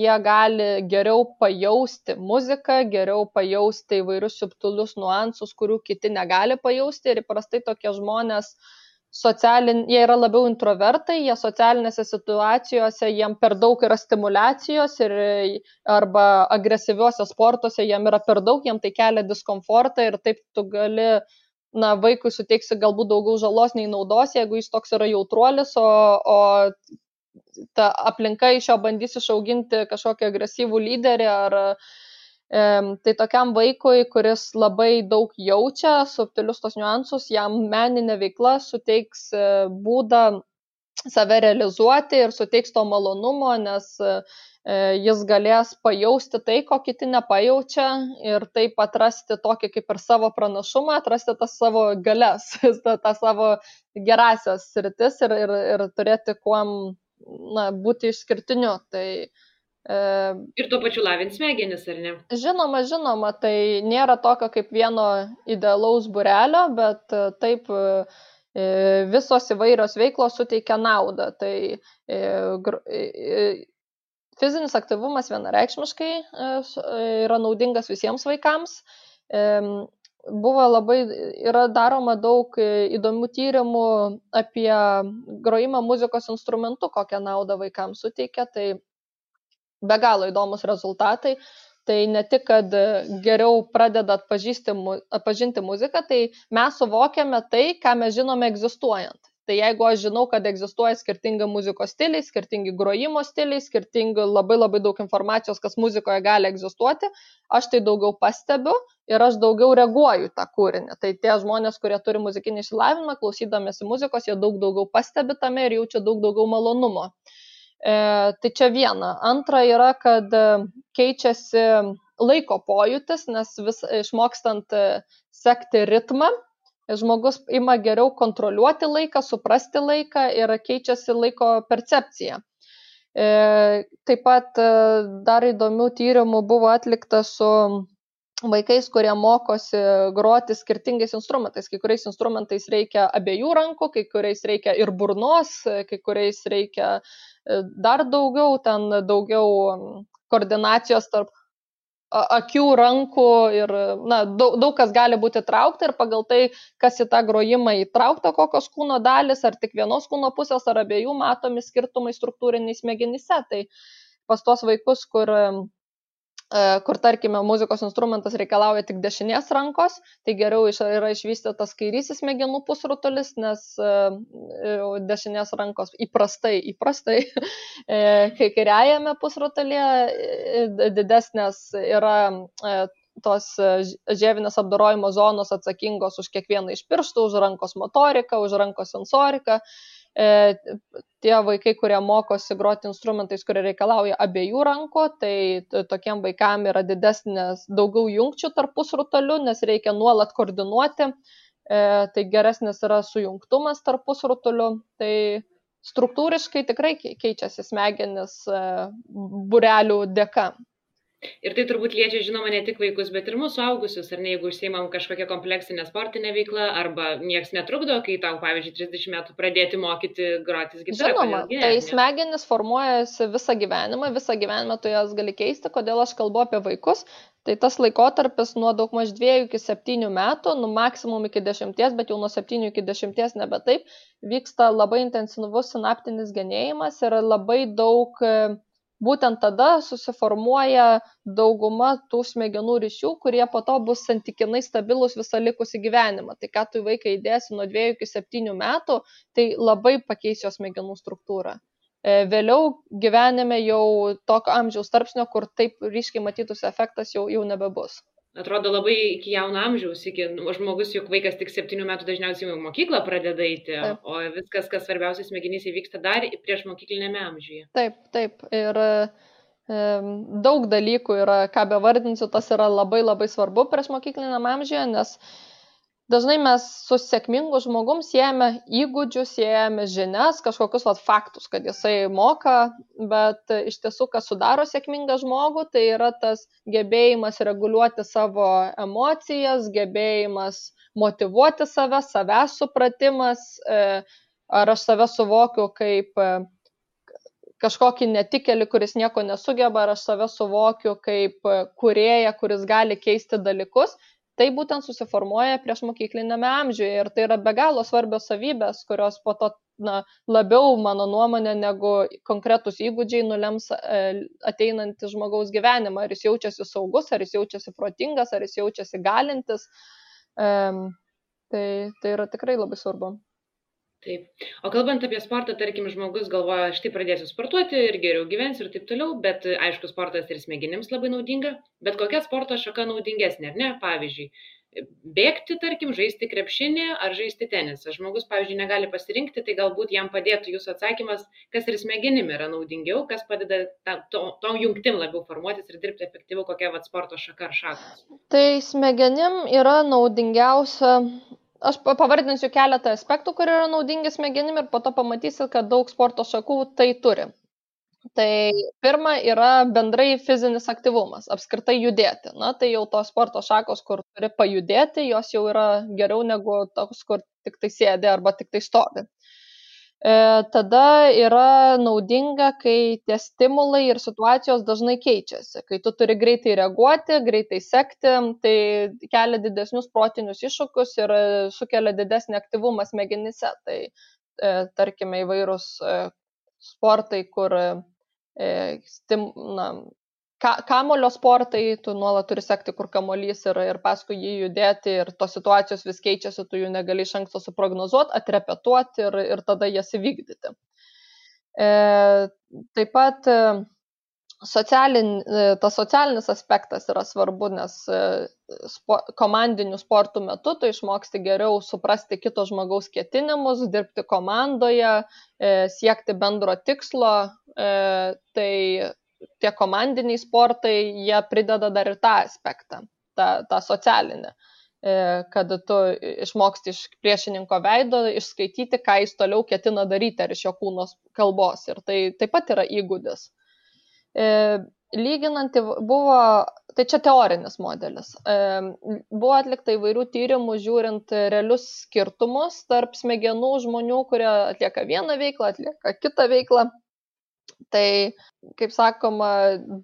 jie gali geriau pajausti muziką, geriau pajausti įvairius subtilius nuansus, kurių kiti negali pajausti. Ir įprastai tokie žmonės uh, socialin jie yra labiau introvertai, jie socialinėse situacijose, jiem per daug yra stimulacijos ir arba agresyviuose sportuose jiem yra per daug, jiem tai kelia diskomfortą ir taip tu gali, na, vaikui suteiksi galbūt daugiau žalos nei naudos, jeigu jis toks yra jautruolis, o, o ta aplinka iš jo bandys išauginti kažkokį agresyvų lyderį ar Tai tokiam vaikui, kuris labai daug jaučia, subtilius tos niuansus, jam meninė veikla suteiks e, būdą save realizuoti ir suteiks to malonumo, nes e, jis galės pajausti tai, ko kiti nepajaučia ir taip atrasti tokį kaip ir savo pranašumą, atrasti tas savo galias, tą, tą savo gerasias sritis ir, ir, ir turėti kuom na, būti išskirtiniu. Tai, uh, Ir tuo pačiu lavint smegenis, ar ne? Žinoma, žinoma, tai nėra tokio kaip vieno idealaus burelio, bet e, taip e, e, visos įvairios veiklos suteikia naudą. Tai fizinis aktyvumas vienareikšmiškai yra naudingas visiems vaikams. Buvo labai, yra daroma daug įdomių tyrimų apie grojimą muzikos instrumentu, kokią naudą vaikams suteikia. Tai be galo įdomus rezultatai. Tai ne tik, kad geriau pradeda atpažinti muziką, tai mes suvokiame tai, ką mes žinome egzistuojant. Tai jeigu aš žinau, kad egzistuoja skirtingi muzikos stiliai, skirtingi grojimo stiliai, skirtingi labai labai daug informacijos, kas muzikoje gali egzistuoti, aš tai daugiau pastebiu ir aš daugiau reaguoju tą kūrinį. Tai tie žmonės, kurie turi muzikinį išsilavinimą, klausydamėsi muzikos, jie daug daugiau pastebi tame ir jaučia daug daugiau malonumo. E, tai čia viena. Antra yra, kad e, keičiasi laiko pojūtis, nes vis išmokstant e, sekti ritmą, žmogus ima geriau kontroliuoti laiką, suprasti laiką ir keičiasi laiko percepcija. Taip pat dar įdomių tyrimų buvo atlikta su vaikais, kurie mokosi groti skirtingais instrumentais. Kai kuriais instrumentais reikia abiejų rankų, kai kuriais reikia ir burnos, kai kuriais reikia E, dar daugiau, ten daugiau koordinacijos tarp akių, rankų ir na, daug, daug kas gali būti traukta ir pagal tai, kas į tą grojimą įtraukta, kokios kūno dalis, ar tik vienos kūno pusės, ar abiejų matomi skirtumai struktūriniai smegenyse. Tai pas tuos vaikus, kur kur tarkime muzikos instrumentas reikalauja tik dešinės rankos, tai geriau yra išvystytas kairysis smegenų pusrutulis, nes e, e, dešinės rankos įprastai, įprastai, kai kairiajame pusrutulyje didesnės yra tos žievinės apdorojimo zonos atsakingos už kiekvieną iš pirštų, už rankos motoriką, už rankos sensoriką E, tie vaikai, kurie mokosi groti instrumentais, kurie reikalauja abiejų rankų, tai tokiem vaikam yra didesnės daugiau jungčių tarp pusrutulių, nes reikia nuolat koordinuoti, e, tai geresnis yra sujungtumas tarp pusrutulių. Tai struktūriškai tikrai keičiasi smegenis e, burelių dėka. Ir tai turbūt liečia, žinoma, ne tik vaikus, bet ir mūsų augusius, ar ne, jeigu užsiemam kažkokią kompleksinę sportinę veiklą, arba niekas netrukdo, kai tau, pavyzdžiui, 30 metų pradėti mokyti grotis gitarą. Žinoma, tai smegenis formuojasi visą gyvenimą, visą gyvenimą tu jas gali keisti, kodėl aš kalbu apie vaikus. Tai tas laikotarpis nuo daug maž 2 iki 7 metų, nu maksimum iki 10, bet jau nuo 7 iki 10 nebe taip, vyksta labai intensyvus sinaptinis genėjimas ir labai daug būtent tada susiformuoja dauguma tų smegenų ryšių, kurie po to bus santykinai stabilus visą likusį gyvenimą. Tai ką tu į vaiką įdėsi nuo 2 iki 7 metų, tai labai pakeis jo smegenų struktūrą. E, vėliau gyvenime jau tokio amžiaus tarpsnio, kur taip ryškiai matytųsi efektas, jau, jau nebebus atrodo labai iki jauno amžiaus, iki nu, žmogus, juk vaikas tik septynių metų dažniausiai mokyklą pradeda eiti, taip. o viskas, kas svarbiausia smegenys įvyksta dar prieš mokyklinėme amžiuje. Taip, taip. Ir e, daug dalykų yra, ką bevardinsiu, tas yra labai labai svarbu prieš mokykliniam amžiuje, nes e, dažnai mes su sėkmingu žmogum siejame įgūdžius, siejame žinias, kažkokius vat, faktus, kad jisai moka, bet iš tiesų, kas sudaro sėkmingą žmogų, tai yra tas gebėjimas reguliuoti savo emocijas, gebėjimas motivuoti save, savęs supratimas, e, ar aš save suvokiu kaip e, kažkokį netikėlį, kuris nieko nesugeba, ar aš save suvokiu kaip e, kurėją, kuris gali keisti dalykus tai būtent susiformuoja prieš mokyklinėme amžiuje ir tai yra be galo svarbios savybės, kurios po to na, labiau, mano nuomonė, negu konkretus įgūdžiai nulems e, ateinantį žmogaus gyvenimą, ar jis jaučiasi saugus, ar jis jaučiasi protingas, ar jis jaučiasi galintis. Um, tai, tai yra tikrai labai svarbu. Taip. O kalbant apie sportą, tarkim, žmogus galvoja, štai pradėsiu sportuoti ir geriau gyvensiu ir taip toliau, bet aišku, sportas ir smegenims labai naudinga, bet kokia sporto šaka naudingesnė, ar ne? Pavyzdžiui, bėgti, tarkim, žaisti krepšinį ar žaisti tenisą. Žmogus, pavyzdžiui, negali pasirinkti, tai galbūt jam padėtų jūsų atsakymas, kas ir smegenim yra naudingiau, kas padeda tom to, to jungtim labiau formuotis ir dirbti efektyviau, kokia vat sporto šaka ar šakos. Tai smegenim yra naudingiausia aš pavardinsiu keletą aspektų, kurie yra naudingi smegenim ir po to pamatysit, kad daug sporto šakų tai turi. Tai pirma yra bendrai fizinis aktyvumas, apskritai judėti. Na, tai jau tos sporto šakos, kur turi pajudėti, jos jau yra geriau negu tos, kur tik tai sėdi arba tik tai stovi. E, tada yra naudinga, kai tie stimulai ir situacijos dažnai keičiasi. Kai tu turi greitai reaguoti, greitai sekti, tai kelia didesnius protinius iššūkius ir sukelia didesnį aktyvumą smegenyse. Tai e, tarkime įvairūs e, sportai, kur stim, na, ka, kamulio sportai, tu nuolat turi sekti, kur kamolys ir, ir paskui jį judėti ir tos situacijos vis keičiasi, tu jų negali iš anksto suprognozuoti, atrepetuoti ir, ir tada jas įvykdyti. E, taip pat e, socialin, e, tas socialinis aspektas yra svarbu, nes e, spo, komandinių sportų metu tu išmoksti geriau suprasti kito žmogaus ketinimus, dirbti komandoje, siekti bendro tikslo. Tai tie komandiniai sportai, jie prideda dar ir tą aspektą, tą, tą socialinį e, kad tu išmoksti iš priešininko veido išskaityti, ką jis toliau ketina daryti, ar iš jo kūno kalbos. Ir tai taip pat yra įgūdis. E, lyginant, buvo, tai čia teorinis modelis, e, buvo atlikta įvairių tyrimų žiūrint realius skirtumus tarp smegenų žmonių, kurie atlieka vieną veiklą, atlieka kitą veiklą tai kaip sakoma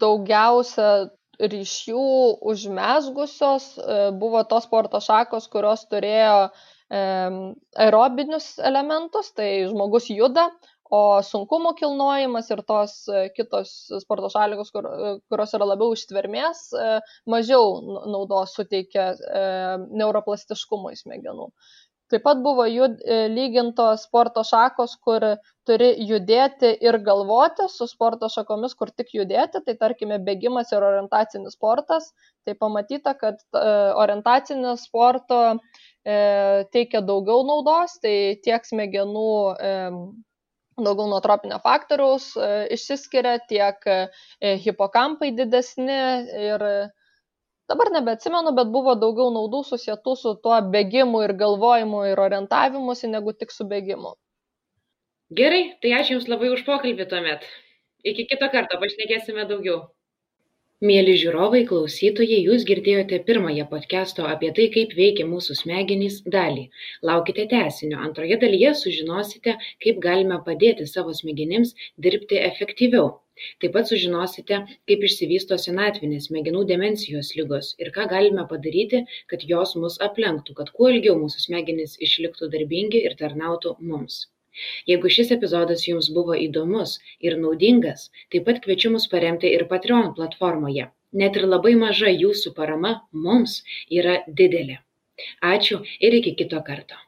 daugiausia ryšių užmesgusios e, buvo tos sporto šakos, kurios turėjo aerobinius elementus, tai žmogus juda, o sunkumo kilnojimas ir tos e, kitos sporto šalikos, kur, e, kurios yra labiau ištvermės, mažiau naudos suteikia neuroplastiškumui smegenų. Taip pat buvo jud, e, lygintos sporto šakos, kur turi judėti ir galvoti su sporto šakomis, kur tik judėti, tai tarkime bėgimas ir orientacinis sportas. Tai pamatyta, kad e, orientacinio sporto e, teikia daugiau naudos, tai tiek smegenų daugiau nuotropinio faktoriaus išsiskiria, tiek hipokampai didesni ir dabar nebeatsimenu, bet buvo daugiau naudų susietų su tuo bėgimu ir galvojimu ir orientavimusi, negu tik su bėgimu. Gerai, tai ačiū Jums labai už pokalbį tuomet. Iki kito karto, pašnekėsime daugiau. Mėly žiūrovai, klausytojai, jūs girdėjote pirmąją podcast'o apie tai, kaip veikia mūsų smegenys dalį. Laukite tęsinio. Antroje dalyje sužinosite, kaip galime padėti savo smegenims dirbti efektyviau. Taip pat sužinosite, kaip išsivysto senatvinės smegenų demencijos lygos ir ką galime padaryti, kad jos mus aplenktų, kad kuo ilgiau mūsų smegenys išliktų darbingi ir tarnautų mums. Jeigu šis epizodas Jums buvo įdomus ir naudingas, taip pat kviečiu mus paremti ir Patreon platformoje. Net ir labai maža Jūsų parama mums yra didelė. Ačiū ir iki kito karto.